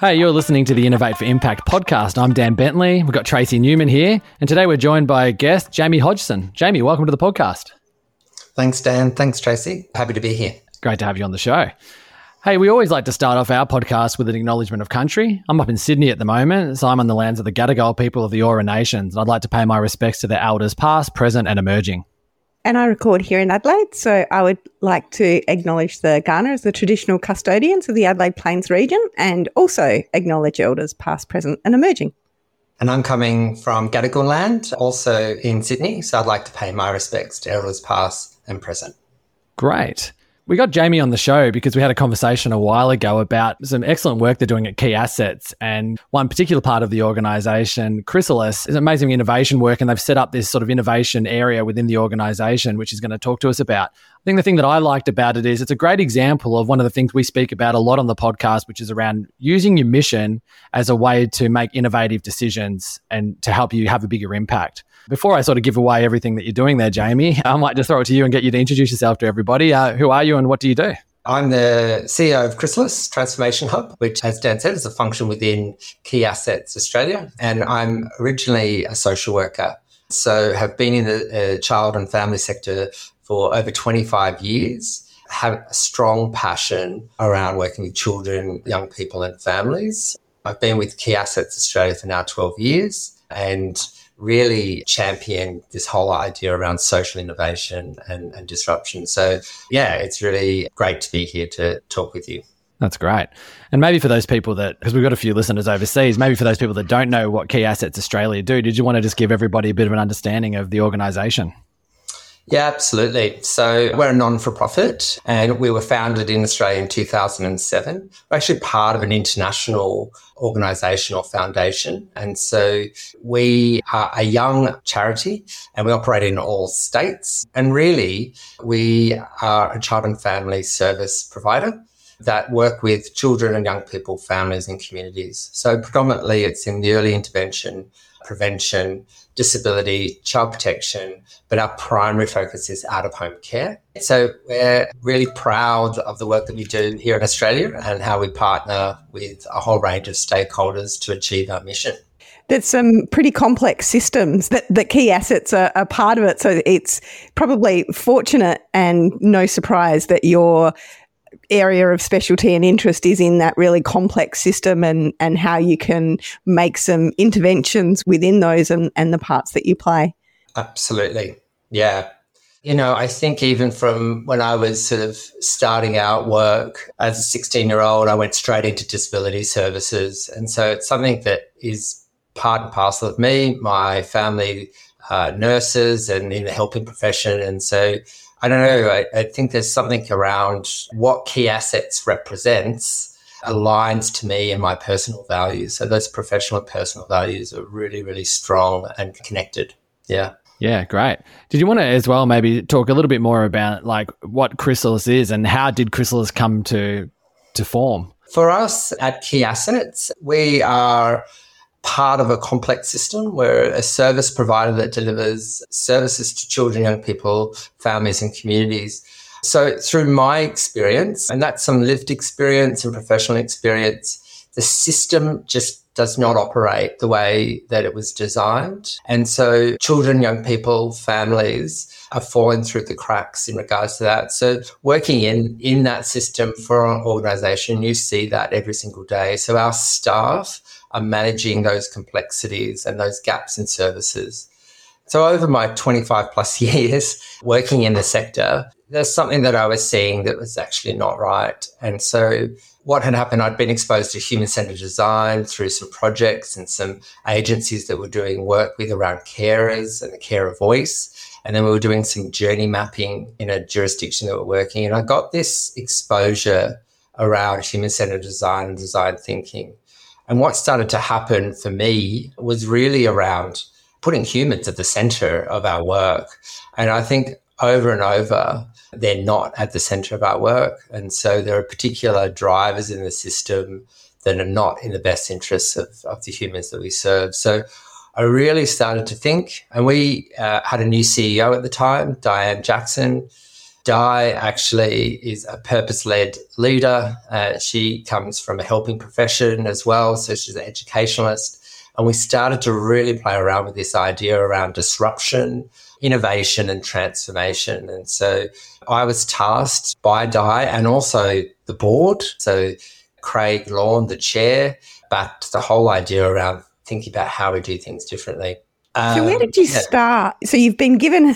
Hey, you're listening to the Innovate for Impact podcast. I'm Dan Bentley. We've got Tracey Newman here, and today we're joined by guest, Jamie Hodgson. Jamie, welcome to the podcast. Thanks, Dan. Thanks, Tracey. Happy to be here. Great to have you on the show. Hey, we always like to start off our podcast with an acknowledgement of country. I'm up in Sydney at the moment, so I'm on the lands of the Gadigal people of the Eora Nations, and I'd like to pay my respects to their elders past, present, and emerging. And I record here in Adelaide, so I would like to acknowledge the Kaurna as the traditional custodians of the Adelaide Plains region and also acknowledge elders past, present, and emerging. And I'm coming from Gadigal land, also in Sydney, so I'd like to pay my respects to elders past and present. Great. We got Jamie on the show because we had a conversation a while ago about some excellent work they're doing at Key Assets. And one particular part of the organization, Chrysalis, is amazing innovation work. And they've set up this sort of innovation area within the organization, which he's going to talk to us about. I think the thing that I liked about it is it's a great example of one of the things we speak about a lot on the podcast, which is around using your mission as a way to make innovative decisions and to help you have a bigger impact. Before I sort of give away everything that you're doing there, Jamie, I might just throw it to you and get you to introduce yourself to everybody. Uh, who are you and what do you do? I'm the CEO of Chrysalis Transformation Hub, which, as Dan said, is a function within Key Assets Australia. And I'm originally a social worker. So have been in the uh, child and family sector for over 25 years have a strong passion around working with children, young people, and families. I've been with Key Assets Australia for now 12 years and really champion this whole idea around social innovation and, and disruption. So, yeah, it's really great to be here to talk with you. That's great. And maybe for those people that, because we've got a few listeners overseas, maybe for those people that don't know what Key Assets Australia do, did you want to just give everybody a bit of an understanding of the organisation? Yeah, absolutely. So we're a non for profit and we were founded in Australia in 2007. We're actually part of an international organization or foundation. And so we are a young charity and we operate in all states. And really, we are a child and family service provider that work with children and young people, families, and communities. So predominantly it's in the early intervention, prevention, disability, child protection, but our primary focus is out of home care. So we're really proud of the work that we do here in Australia and how we partner with a whole range of stakeholders to achieve our mission. There's some pretty complex systems that, that key assets are, are part of it. So it's probably fortunate and no surprise that you're area of specialty and interest is in that really complex system and, and how you can make some interventions within those and, and the parts that you play. Absolutely. Yeah. You know, I think even from when I was sort of starting out work as a 16 year old, I went straight into disability services. And so it's something that is part and parcel of me, my family, uh, nurses and in the helping profession. And so I don't know. I, I think there's something around what key assets represents aligns to me and my personal values. So those professional and personal values are really, really strong and connected. Yeah. Yeah, great. Did you want to as well maybe talk a little bit more about like what Chrysalis is and how did Chrysalis come to to form? For us at Key Assets, we are part of a complex system. We're a service provider that delivers services to children, young people, families, and communities. So, through my experience, and that's some lived experience and professional experience, the system just does not operate the way that it was designed. And so children, young people, families are falling through the cracks in regards to that. So working in, in that system for an organization, you see that every single day. So our staff are managing those complexities and those gaps in services. So over my 25 plus years working in the sector, there's something that I was seeing that was actually not right. And so what had happened, I'd been exposed to human centered design through some projects and some agencies that were doing work with around carers and the carer voice. And then we were doing some journey mapping in a jurisdiction that we're working. In. And I got this exposure around human centered design and design thinking. And what started to happen for me was really around putting humans at the center of our work. And I think over and over, they're not at the center of our work. And so there are particular drivers in the system that are not in the best interests of, of the humans that we serve. So I really started to think, and we uh, had a new CEO at the time, Diane Jackson. Di actually is a purpose led leader. Uh, she comes from a helping profession as well. So she's an educationalist. And we started to really play around with this idea around disruption, innovation, and transformation. And so I was tasked by Di and also the board. So Craig Lawn, the chair, but the whole idea around thinking about how we do things differently. Um, so where did you yeah. start? So you've been given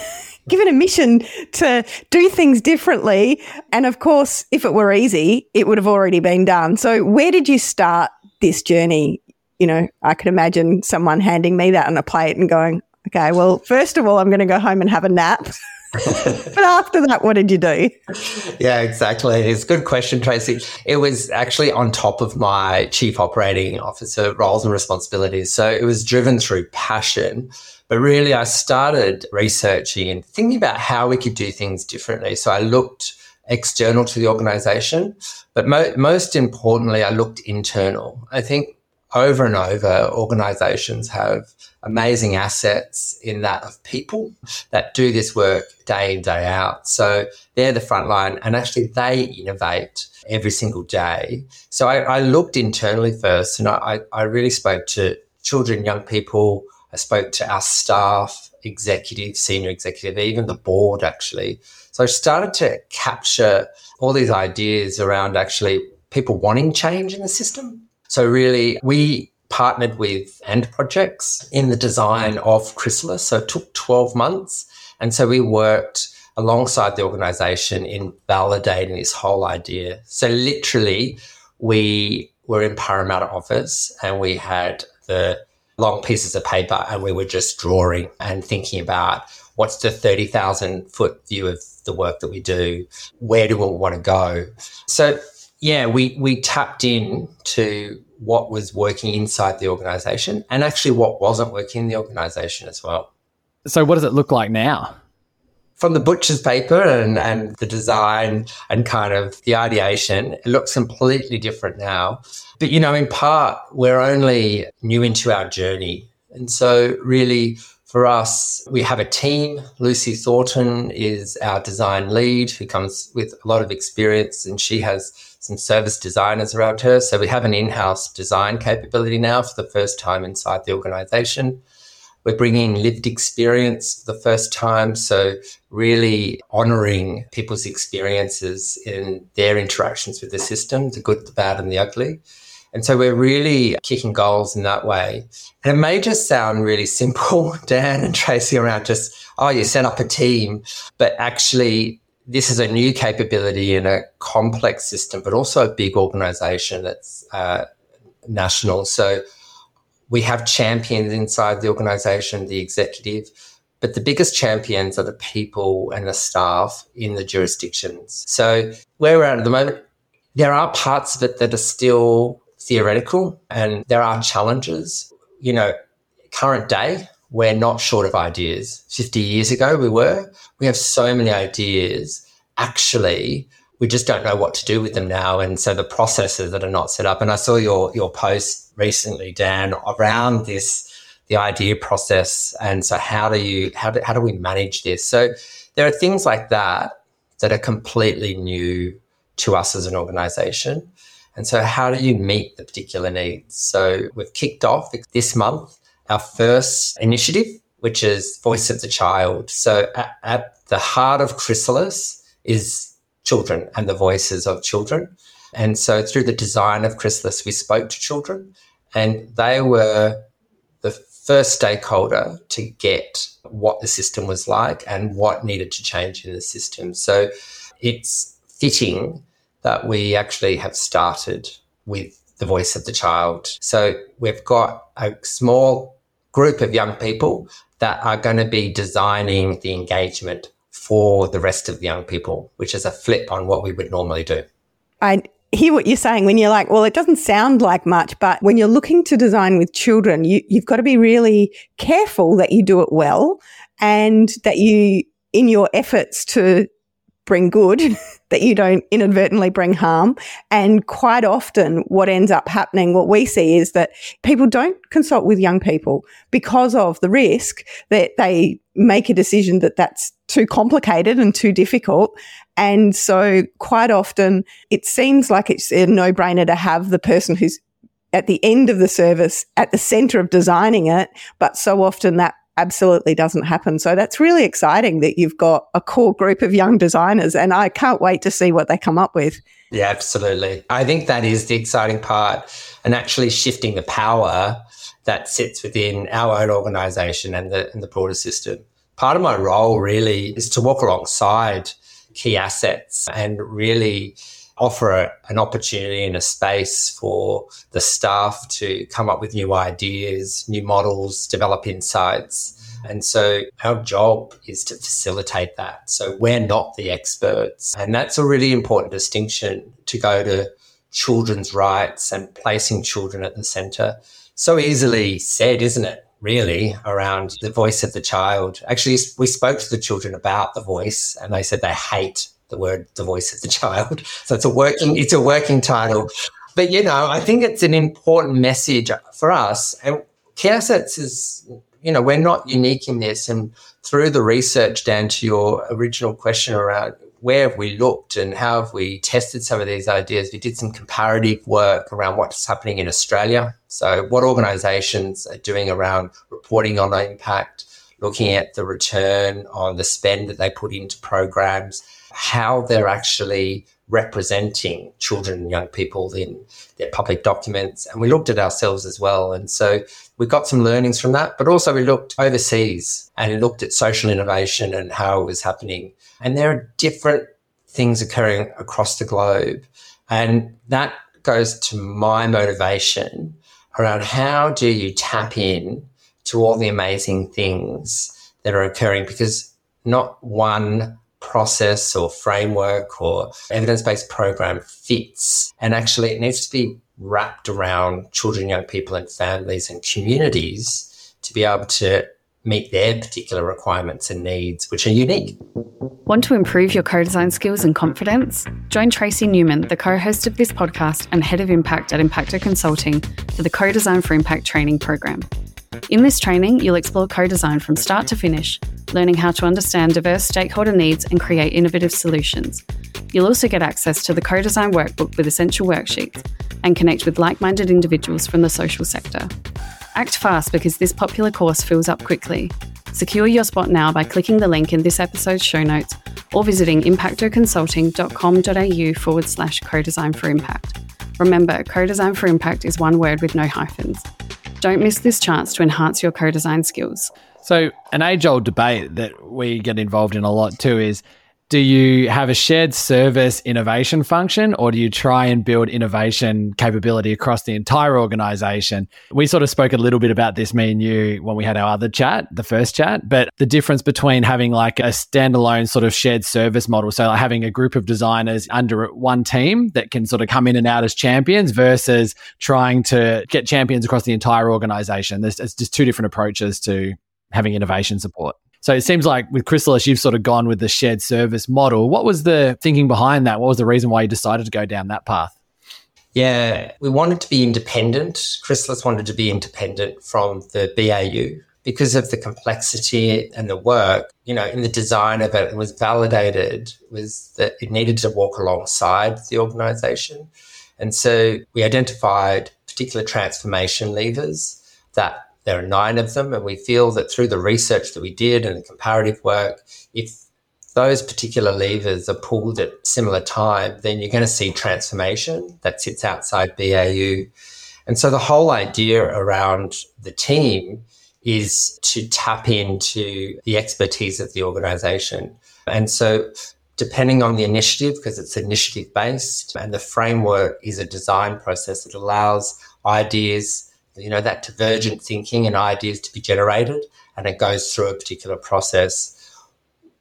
given a mission to do things differently, and of course, if it were easy, it would have already been done. So where did you start this journey? You know, I could imagine someone handing me that on a plate and going, "Okay, well, first of all, I'm going to go home and have a nap." but after that, what did you do? Yeah, exactly. It's a good question, Tracey. It was actually on top of my chief operating officer roles and responsibilities. So it was driven through passion. But really, I started researching and thinking about how we could do things differently. So I looked external to the organization, but mo- most importantly, I looked internal. I think over and over, organizations have amazing assets in that of people that do this work day in, day out. So they're the front line and actually they innovate every single day. So I, I looked internally first and I, I really spoke to children, young people. I spoke to our staff, executive, senior executive, even the board actually. So I started to capture all these ideas around actually people wanting change in the system so really, we partnered with AND Projects in the design of Chrysalis. So it took 12 months. And so we worked alongside the organization in validating this whole idea. So literally, we were in Parramatta office and we had the long pieces of paper and we were just drawing and thinking about what's the 30,000 foot view of the work that we do? Where do we want to go? So yeah, we we tapped in to what was working inside the organization and actually what wasn't working in the organization as well. So what does it look like now? From the butcher's paper and, and the design and kind of the ideation, it looks completely different now. But, you know, in part, we're only new into our journey. And so, really, for us, we have a team. Lucy Thornton is our design lead who comes with a lot of experience and she has some service designers around her. So we have an in-house design capability now for the first time inside the organization. We're bringing lived experience for the first time. So really honoring people's experiences in their interactions with the system, the good, the bad, and the ugly. And so we're really kicking goals in that way. And it may just sound really simple, Dan and Tracey, around just, oh, you set up a team, but actually this is a new capability in a complex system, but also a big organization that's uh, national. So we have champions inside the organization, the executive, but the biggest champions are the people and the staff in the jurisdictions. So where we're at at the moment, there are parts of it that are still theoretical and there are challenges. You know, current day, we're not short of ideas. 50 years ago, we were. We have so many ideas. Actually, we just don't know what to do with them now. And so the processes that are not set up. And I saw your, your post recently, Dan, around this, the idea process. And so how do you, how do, how do we manage this? So there are things like that that are completely new to us as an organization. And so how do you meet the particular needs? So we've kicked off this month our first initiative, which is Voice of the Child. So at, at the heart of Chrysalis is children and the voices of children. And so through the design of Chrysalis, we spoke to children and they were the first stakeholder to get what the system was like and what needed to change in the system. So it's fitting that we actually have started with the voice of the child. So we've got a small group of young people that are going to be designing the engagement for the rest of the young people, which is a flip on what we would normally do. I hear what you're saying when you're like, well, it doesn't sound like much, but when you're looking to design with children, you, you've got to be really careful that you do it well and that you, in your efforts to bring good, that you don't inadvertently bring harm. And quite often, what ends up happening, what we see is that people don't consult with young people because of the risk that they make a decision that that's too complicated and too difficult. And so, quite often, it seems like it's a no brainer to have the person who's at the end of the service at the center of designing it. But so often that absolutely doesn't happen. So that's really exciting that you've got a core group of young designers and I can't wait to see what they come up with. Yeah, absolutely. I think that is the exciting part and actually shifting the power that sits within our own organization and the, and the broader system. Part of my role really is to walk alongside key assets and really offer a, an opportunity and a space for the staff to come up with new ideas, new models, develop insights. And so our job is to facilitate that. So we're not the experts. And that's a really important distinction to go to children's rights and placing children at the center. So easily said, isn't it? Really, around the voice of the child. Actually, we spoke to the children about the voice and they said they hate the word the voice of the child. So it's a working it's a working title. But you know, I think it's an important message for us. And key assets is you know, we're not unique in this. And through the research, down to your original question around where have we looked and how have we tested some of these ideas, we did some comparative work around what's happening in Australia. So what organizations are doing around reporting on impact, looking at the return on the spend that they put into programs, how they're actually representing children and young people in their public documents. And we looked at ourselves as well. And so we got some learnings from that, but also we looked overseas and looked at social innovation and how it was happening. And there are different things occurring across the globe. And that goes to my motivation around how do you tap in to all the amazing things that are occurring because not one process or framework or evidence based program fits. And actually, it needs to be wrapped around children, young people, and families and communities to be able to meet their particular requirements and needs, which are unique. Want to improve your co design skills and confidence? Join Tracey Newman, the co host of this podcast and head of impact at Impacto Consulting, for the Co Design for Impact training program. In this training, you'll explore co design from start to finish, learning how to understand diverse stakeholder needs and create innovative solutions. You'll also get access to the co design workbook with essential worksheets and connect with like minded individuals from the social sector. Act fast because this popular course fills up quickly. Secure your spot now by clicking the link in this episode's show notes or visiting impactoconsulting.com.au forward slash co design for impact. Remember, co design for impact is one word with no hyphens. Don't miss this chance to enhance your co design skills. So, an age old debate that we get involved in a lot too is do you have a shared service innovation function or do you try and build innovation capability across the entire organization? We sort of spoke a little bit about this, me and you, when we had our other chat, the first chat, but the difference between having like a standalone sort of shared service model. So, like having a group of designers under one team that can sort of come in and out as champions versus trying to get champions across the entire organization. There's, there's just two different approaches to having innovation support. So it seems like with Chrysalis, you've sort of gone with the shared service model. What was the thinking behind that? What was the reason why you decided to go down that path? Yeah, we wanted to be independent. Chrysalis wanted to be independent from the BAU because of the complexity and the work. You know, in the design of it, it was validated was that it needed to walk alongside the organization. And so we identified particular transformation levers that there are nine of them, and we feel that through the research that we did and the comparative work, if those particular levers are pulled at similar time, then you're going to see transformation that sits outside BAU. And so the whole idea around the team is to tap into the expertise of the organization. And so depending on the initiative, because it's initiative based and the framework is a design process that allows ideas you know, that divergent thinking and ideas to be generated, and it goes through a particular process.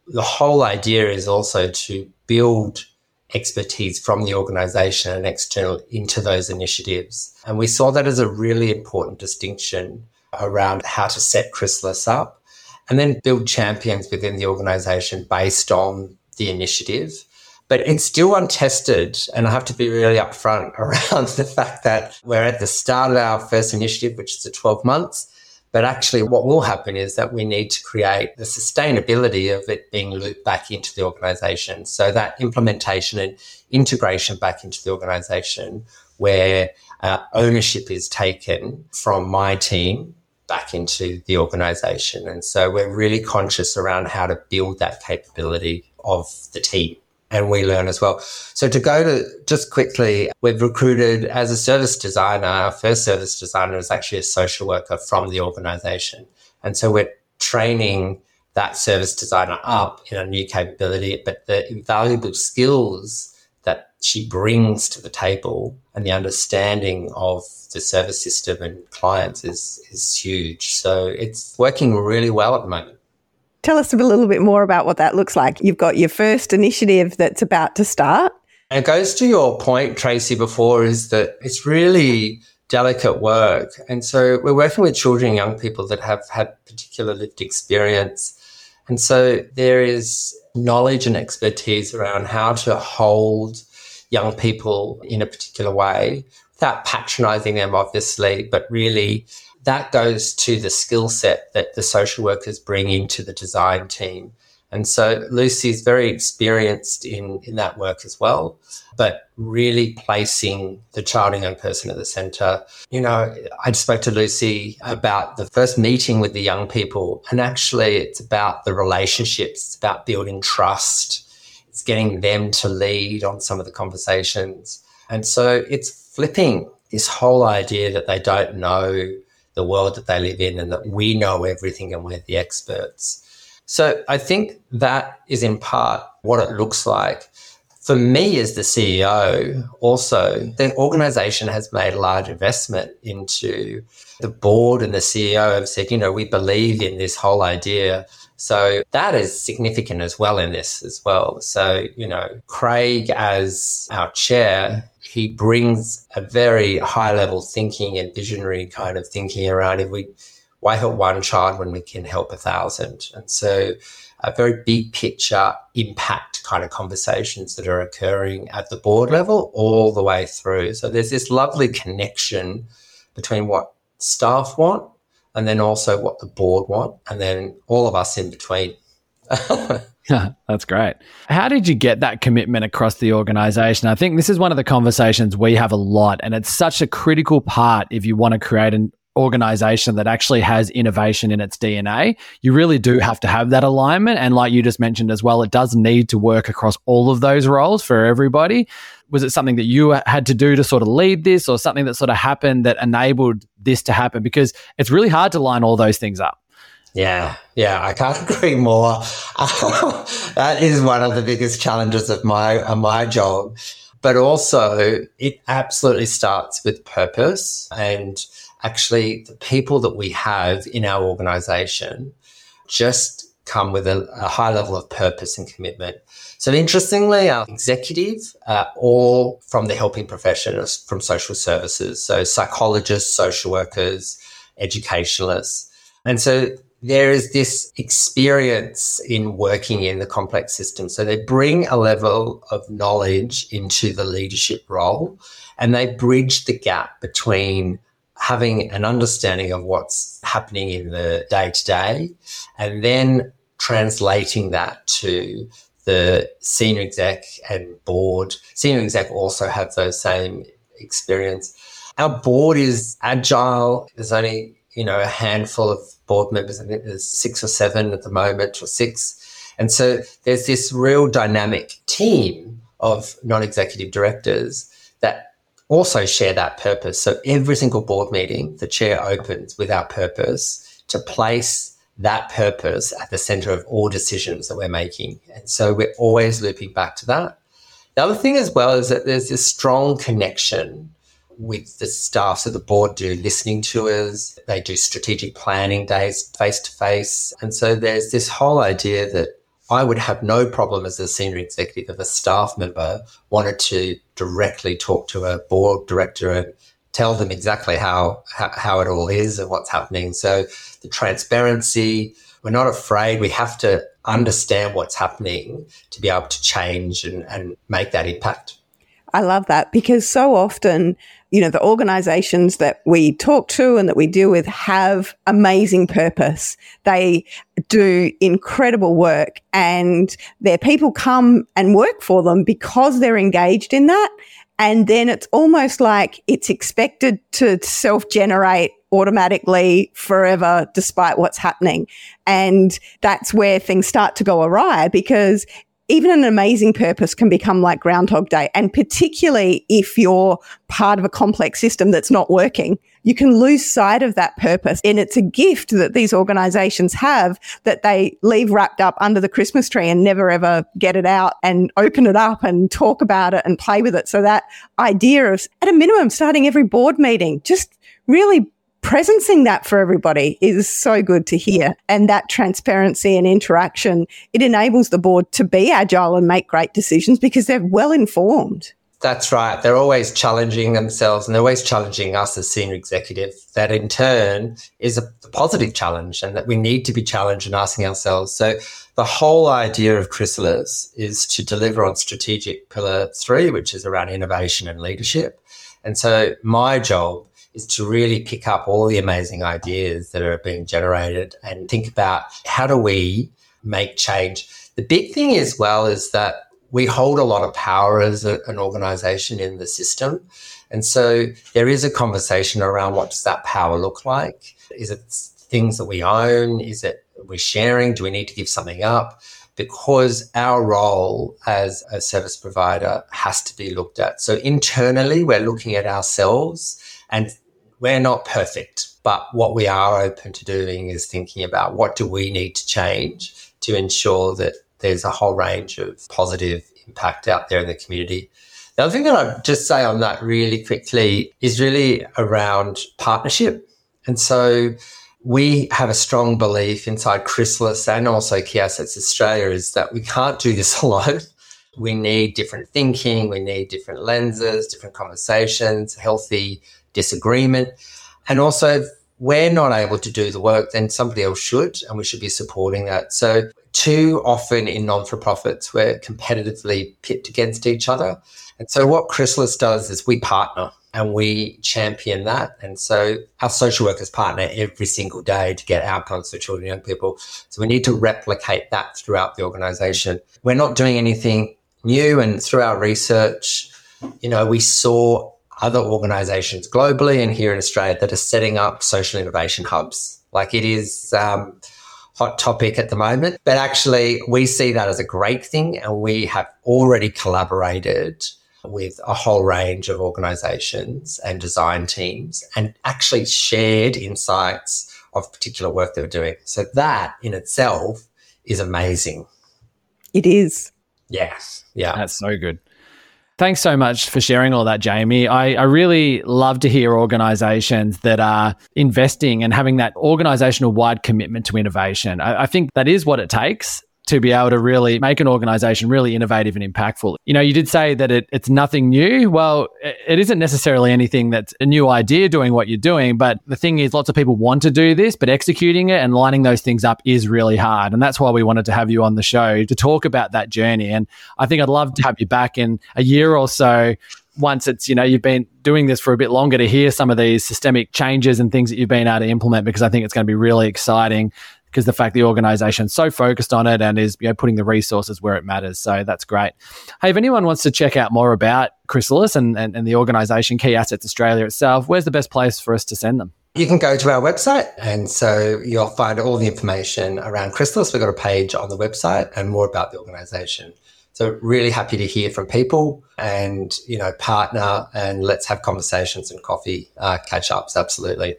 The whole idea is also to build expertise from the organization and external into those initiatives. And we saw that as a really important distinction around how to set Chrysalis up and then build champions within the organization based on the initiative. But it's still untested. And I have to be really upfront around the fact that we're at the start of our first initiative, which is the 12 months. But actually, what will happen is that we need to create the sustainability of it being looped back into the organization. So that implementation and integration back into the organization where uh, ownership is taken from my team back into the organization. And so we're really conscious around how to build that capability of the team and we learn as well. So to go to just quickly, we've recruited as a service designer. Our first service designer is actually a social worker from the organization. And so we're training that service designer up in a new capability, but the invaluable skills that she brings to the table and the understanding of the service system and clients is, is huge. So it's working really well at the moment. Tell us a little bit more about what that looks like. You've got your first initiative that's about to start. It goes to your point, Tracey, before is that it's really delicate work. And so we're working with children and young people that have had particular lived experience. And so there is knowledge and expertise around how to hold young people in a particular way without patronizing them, obviously, but really that goes to the skill set that the social workers bring into the design team. And so Lucy is very experienced in, in that work as well, but really placing the child and young person at the center. You know, I spoke to Lucy about the first meeting with the young people, and actually it's about the relationships, it's about building trust, it's getting them to lead on some of the conversations. And so it's flipping this whole idea that they don't know the world that they live in and that we know everything and we're the experts. So I think that is in part what it looks like. For me as the CEO, also, the organization has made a large investment into the board and the CEO have said, you know, we believe in this whole idea so that is significant as well in this as well. So, you know, Craig as our chair, he brings a very high level thinking and visionary kind of thinking around if we, why help one child when we can help a thousand? And so a very big picture impact kind of conversations that are occurring at the board level all the way through. So there's this lovely connection between what staff want and then also what the board want, and then all of us in between. That's great. How did you get that commitment across the organization? I think this is one of the conversations we have a lot, and it's such a critical part if you want to create an organization that actually has innovation in its DNA. You really do have to have that alignment. And like you just mentioned as well, it does need to work across all of those roles for everybody was it something that you had to do to sort of lead this or something that sort of happened that enabled this to happen? Because it's really hard to line all those things up. Yeah, yeah, I can't agree more. that is one of the biggest challenges of my of my job. But also, it absolutely starts with purpose and actually the people that we have in our organization just come with a, a high level of purpose and commitment. So interestingly, our executive are all from the helping profession, from social services. So psychologists, social workers, educationalists. And so there is this experience in working in the complex system. So they bring a level of knowledge into the leadership role and they bridge the gap between having an understanding of what's happening in the day to day and then translating that to the senior exec and board. Senior exec also have those same experience. Our board is agile. There's only, you know, a handful of board members. I think there's six or seven at the moment or six. And so there's this real dynamic team of non-executive directors that also share that purpose. So every single board meeting, the chair opens with our purpose to place that purpose at the center of all decisions that we're making. And so we're always looping back to that. The other thing as well is that there's this strong connection with the staff. So the board do listening tours, they do strategic planning days face to face. And so there's this whole idea that I would have no problem as a senior executive if a staff member wanted to directly talk to a board director and tell them exactly how, how, how it all is and what's happening. So the transparency, we're not afraid. We have to understand what's happening to be able to change and, and make that impact. I love that because so often, you know, the organizations that we talk to and that we deal with have amazing purpose. They do incredible work and their people come and work for them because they're engaged in that. And then it's almost like it's expected to self generate automatically forever despite what's happening. And that's where things start to go awry because even an amazing purpose can become like Groundhog Day. And particularly if you're part of a complex system that's not working, you can lose sight of that purpose. And it's a gift that these organizations have that they leave wrapped up under the Christmas tree and never ever get it out and open it up and talk about it and play with it. So that idea of, at a minimum, starting every board meeting, just really presencing that for everybody is so good to hear. And that transparency and interaction, it enables the board to be agile and make great decisions because they're well informed. That's right. They're always challenging themselves and they're always challenging us as senior executive. That in turn is a positive challenge and that we need to be challenged and asking ourselves. So the whole idea of Chrysalis is to deliver on strategic pillar three, which is around innovation and leadership. And so my job is to really pick up all the amazing ideas that are being generated and think about how do we make change. The big thing as well is that we hold a lot of power as a, an organization in the system. And so there is a conversation around what does that power look like? Is it things that we own? Is it we're sharing? Do we need to give something up? Because our role as a service provider has to be looked at. So internally, we're looking at ourselves and we're not perfect, but what we are open to doing is thinking about what do we need to change to ensure that there's a whole range of positive impact out there in the community. The other thing that I'd just say on that really quickly is really around partnership. And so we have a strong belief inside Chrysalis and also Key Assets Australia is that we can't do this alone. We need different thinking, we need different lenses, different conversations, healthy disagreement. And also, if we're not able to do the work, then somebody else should, and we should be supporting that. So, too often in non for profits, we're competitively pit against each other. And so, what Chrysalis does is we partner and we champion that. And so, our social workers partner every single day to get outcomes for children and young people. So, we need to replicate that throughout the organization. We're not doing anything new. And through our research, you know, we saw other organizations globally and here in Australia that are setting up social innovation hubs. Like it is um, hot topic at the moment, but actually we see that as a great thing, and we have already collaborated with a whole range of organizations and design teams, and actually shared insights of particular work they were doing. So that in itself is amazing. It is. Yes. Yeah. That's so good. Thanks so much for sharing all that, Jamie. I, I, really love to hear organizations that are investing and having that organizational wide commitment to innovation. I, I think that is what it takes to be able to really make an organization really innovative and impactful. You know, you did say that it, it's nothing new. Well, it isn't necessarily anything that's a new idea doing what you're doing. But the thing is, lots of people want to do this, but executing it and lining those things up is really hard. And that's why we wanted to have you on the show to talk about that journey. And I think I'd love to have you back in a year or so once it's you know you've been doing this for a bit longer to hear some of these systemic changes and things that you've been able to implement because I think it's going to be really exciting because the fact the organization's so focused on it and is you know putting the resources where it matters. So that's great. Hey, if anyone wants to check out more about Chrysalis and, and, and the organization Key Assets Australia itself, where's the best place for us to send them? You can go to our website, and so you'll find all the information around Chrysalis. We've got a page on the website and more about the organization. So really happy to hear from people and you know partner and let's have conversations and coffee uh, catch ups. Absolutely.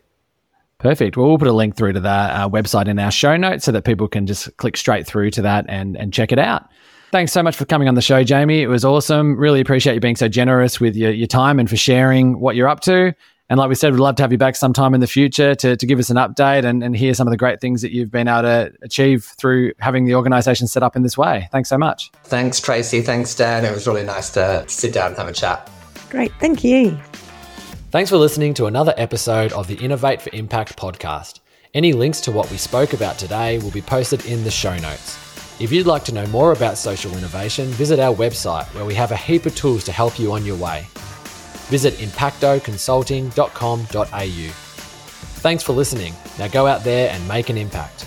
Perfect. Well, we'll put a link through to that uh, website in our show notes so that people can just click straight through to that and, and check it out. Thanks so much for coming on the show, Jamie. It was awesome. Really appreciate you being so generous with your, your time and for sharing what you're up to. And like we said, we'd love to have you back sometime in the future to, to give us an update and, and hear some of the great things that you've been able to achieve through having the organization set up in this way. Thanks so much. Thanks, Tracey. Thanks, Dan. It was really nice to sit down and have a chat. Great. Thank you. Thanks for listening to another episode of the Innovate for Impact podcast. Any links to what we spoke about today will be posted in the show notes. If you'd like to know more about social innovation, visit our website where we have a heap of tools to help you on your way. Visit impactoconsulting.com.au. Thanks for listening. Now go out there and make an impact.